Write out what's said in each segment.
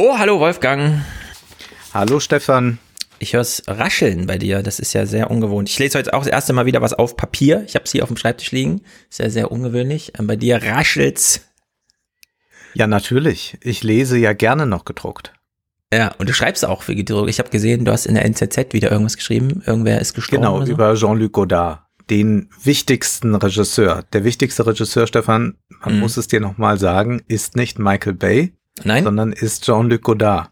Oh, hallo Wolfgang. Hallo Stefan. Ich höre es rascheln bei dir. Das ist ja sehr ungewohnt. Ich lese heute auch das erste Mal wieder was auf Papier. Ich habe es hier auf dem Schreibtisch liegen. Sehr, sehr ungewöhnlich. Ähm, bei dir raschelt's. Ja, natürlich. Ich lese ja gerne noch gedruckt. Ja, und du schreibst auch für gedruckt. Ich habe gesehen, du hast in der NZZ wieder irgendwas geschrieben. Irgendwer ist gestorben. Genau, so. über Jean-Luc Godard, den wichtigsten Regisseur. Der wichtigste Regisseur, Stefan, man mhm. muss es dir nochmal sagen, ist nicht Michael Bay, Nein? sondern ist Jean-Luc Godard.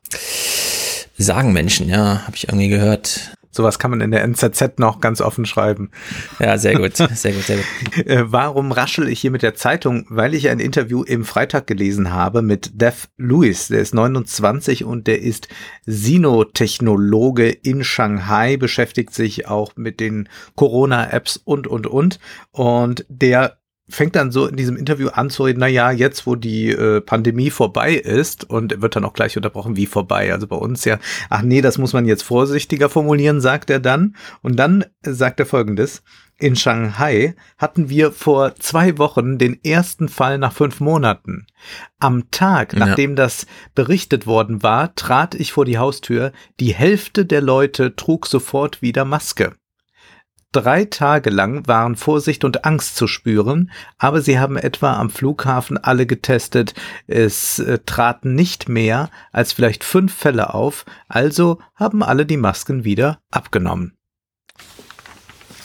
Sagen Menschen, ja, habe ich irgendwie gehört. Sowas kann man in der NZZ noch ganz offen schreiben. Ja, sehr gut, sehr gut, sehr gut. Äh, warum raschel ich hier mit der Zeitung? Weil ich ein Interview im Freitag gelesen habe mit Dev Lewis. Der ist 29 und der ist Sinotechnologe in Shanghai, beschäftigt sich auch mit den Corona-Apps und, und, und. Und der fängt dann so in diesem Interview an zu reden, na ja, jetzt wo die äh, Pandemie vorbei ist und wird dann auch gleich unterbrochen, wie vorbei. Also bei uns ja, ach nee, das muss man jetzt vorsichtiger formulieren, sagt er dann. Und dann sagt er folgendes. In Shanghai hatten wir vor zwei Wochen den ersten Fall nach fünf Monaten. Am Tag, ja. nachdem das berichtet worden war, trat ich vor die Haustür. Die Hälfte der Leute trug sofort wieder Maske. Drei Tage lang waren Vorsicht und Angst zu spüren, aber sie haben etwa am Flughafen alle getestet. Es äh, traten nicht mehr als vielleicht fünf Fälle auf, also haben alle die Masken wieder abgenommen.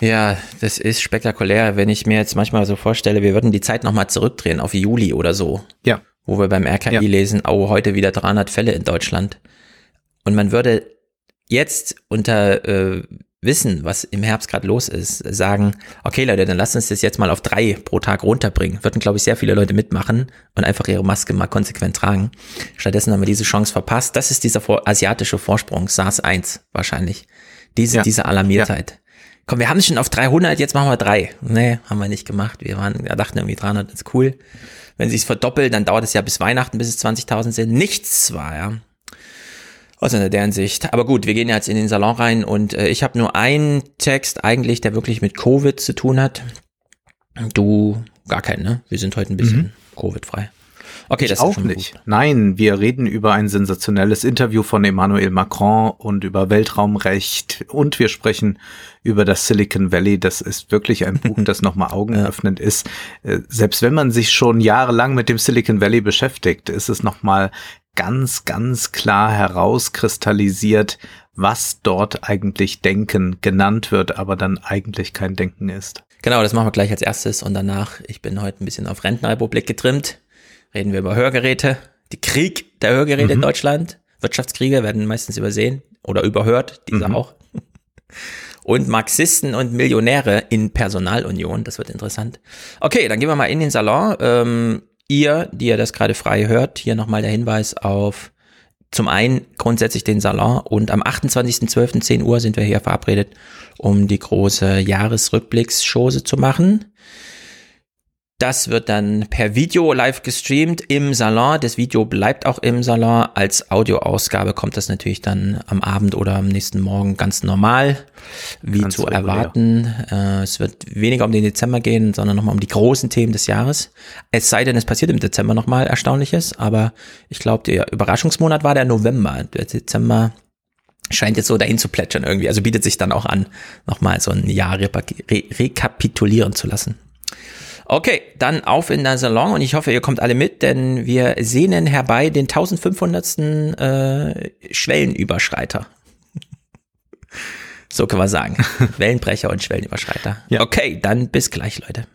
Ja, das ist spektakulär, wenn ich mir jetzt manchmal so vorstelle, wir würden die Zeit nochmal zurückdrehen auf Juli oder so. Ja. Wo wir beim RKI ja. lesen, oh, heute wieder 300 Fälle in Deutschland. Und man würde jetzt unter äh, wissen, was im Herbst gerade los ist, sagen, okay Leute, dann lass uns das jetzt mal auf drei pro Tag runterbringen. Würden, glaube ich, sehr viele Leute mitmachen und einfach ihre Maske mal konsequent tragen. Stattdessen haben wir diese Chance verpasst. Das ist dieser asiatische Vorsprung, SARS 1 wahrscheinlich. Diese, ja. diese Alarmiertheit. Ja. Komm, wir haben es schon auf 300, jetzt machen wir drei. Nee, haben wir nicht gemacht. Wir waren, wir dachten irgendwie 300 ist cool. Wenn sie es verdoppelt, dann dauert es ja bis Weihnachten, bis es 20.000 sind. Nichts war, ja aus einer deren Sicht. Aber gut, wir gehen jetzt in den Salon rein und äh, ich habe nur einen Text eigentlich, der wirklich mit Covid zu tun hat. Du gar keinen, ne? Wir sind heute ein bisschen mhm. Covid-frei. Okay, ich das auch nicht. Gut. Nein, wir reden über ein sensationelles Interview von Emmanuel Macron und über Weltraumrecht und wir sprechen über das Silicon Valley. Das ist wirklich ein Buch, das nochmal augenöffnend ist. Äh, selbst wenn man sich schon jahrelang mit dem Silicon Valley beschäftigt, ist es nochmal ganz, ganz klar herauskristallisiert, was dort eigentlich Denken genannt wird, aber dann eigentlich kein Denken ist. Genau, das machen wir gleich als erstes und danach, ich bin heute ein bisschen auf Rentenrepublik getrimmt, reden wir über Hörgeräte, die Krieg der Hörgeräte mhm. in Deutschland, Wirtschaftskriege werden meistens übersehen oder überhört, diese mhm. auch. Und Marxisten und Millionäre in Personalunion, das wird interessant. Okay, dann gehen wir mal in den Salon. Ähm, ihr, die ihr das gerade frei hört, hier nochmal der Hinweis auf zum einen grundsätzlich den Salon und am 28.12. 10 Uhr sind wir hier verabredet, um die große Jahresrückblickschose zu machen. Das wird dann per Video live gestreamt im Salon. Das Video bleibt auch im Salon. Als Audioausgabe kommt das natürlich dann am Abend oder am nächsten Morgen ganz normal, wie ganz zu erwarten. Äh, es wird weniger um den Dezember gehen, sondern nochmal um die großen Themen des Jahres. Es sei denn, es passiert im Dezember nochmal Erstaunliches, aber ich glaube, der Überraschungsmonat war der November. Der Dezember scheint jetzt so dahin zu plätschern irgendwie. Also bietet sich dann auch an, nochmal so ein Jahr re rekapitulieren zu lassen. Okay, dann auf in den Salon und ich hoffe, ihr kommt alle mit, denn wir sehnen herbei den 1500. Äh, Schwellenüberschreiter. so können wir sagen. Wellenbrecher und Schwellenüberschreiter. Ja. Okay, dann bis gleich, Leute.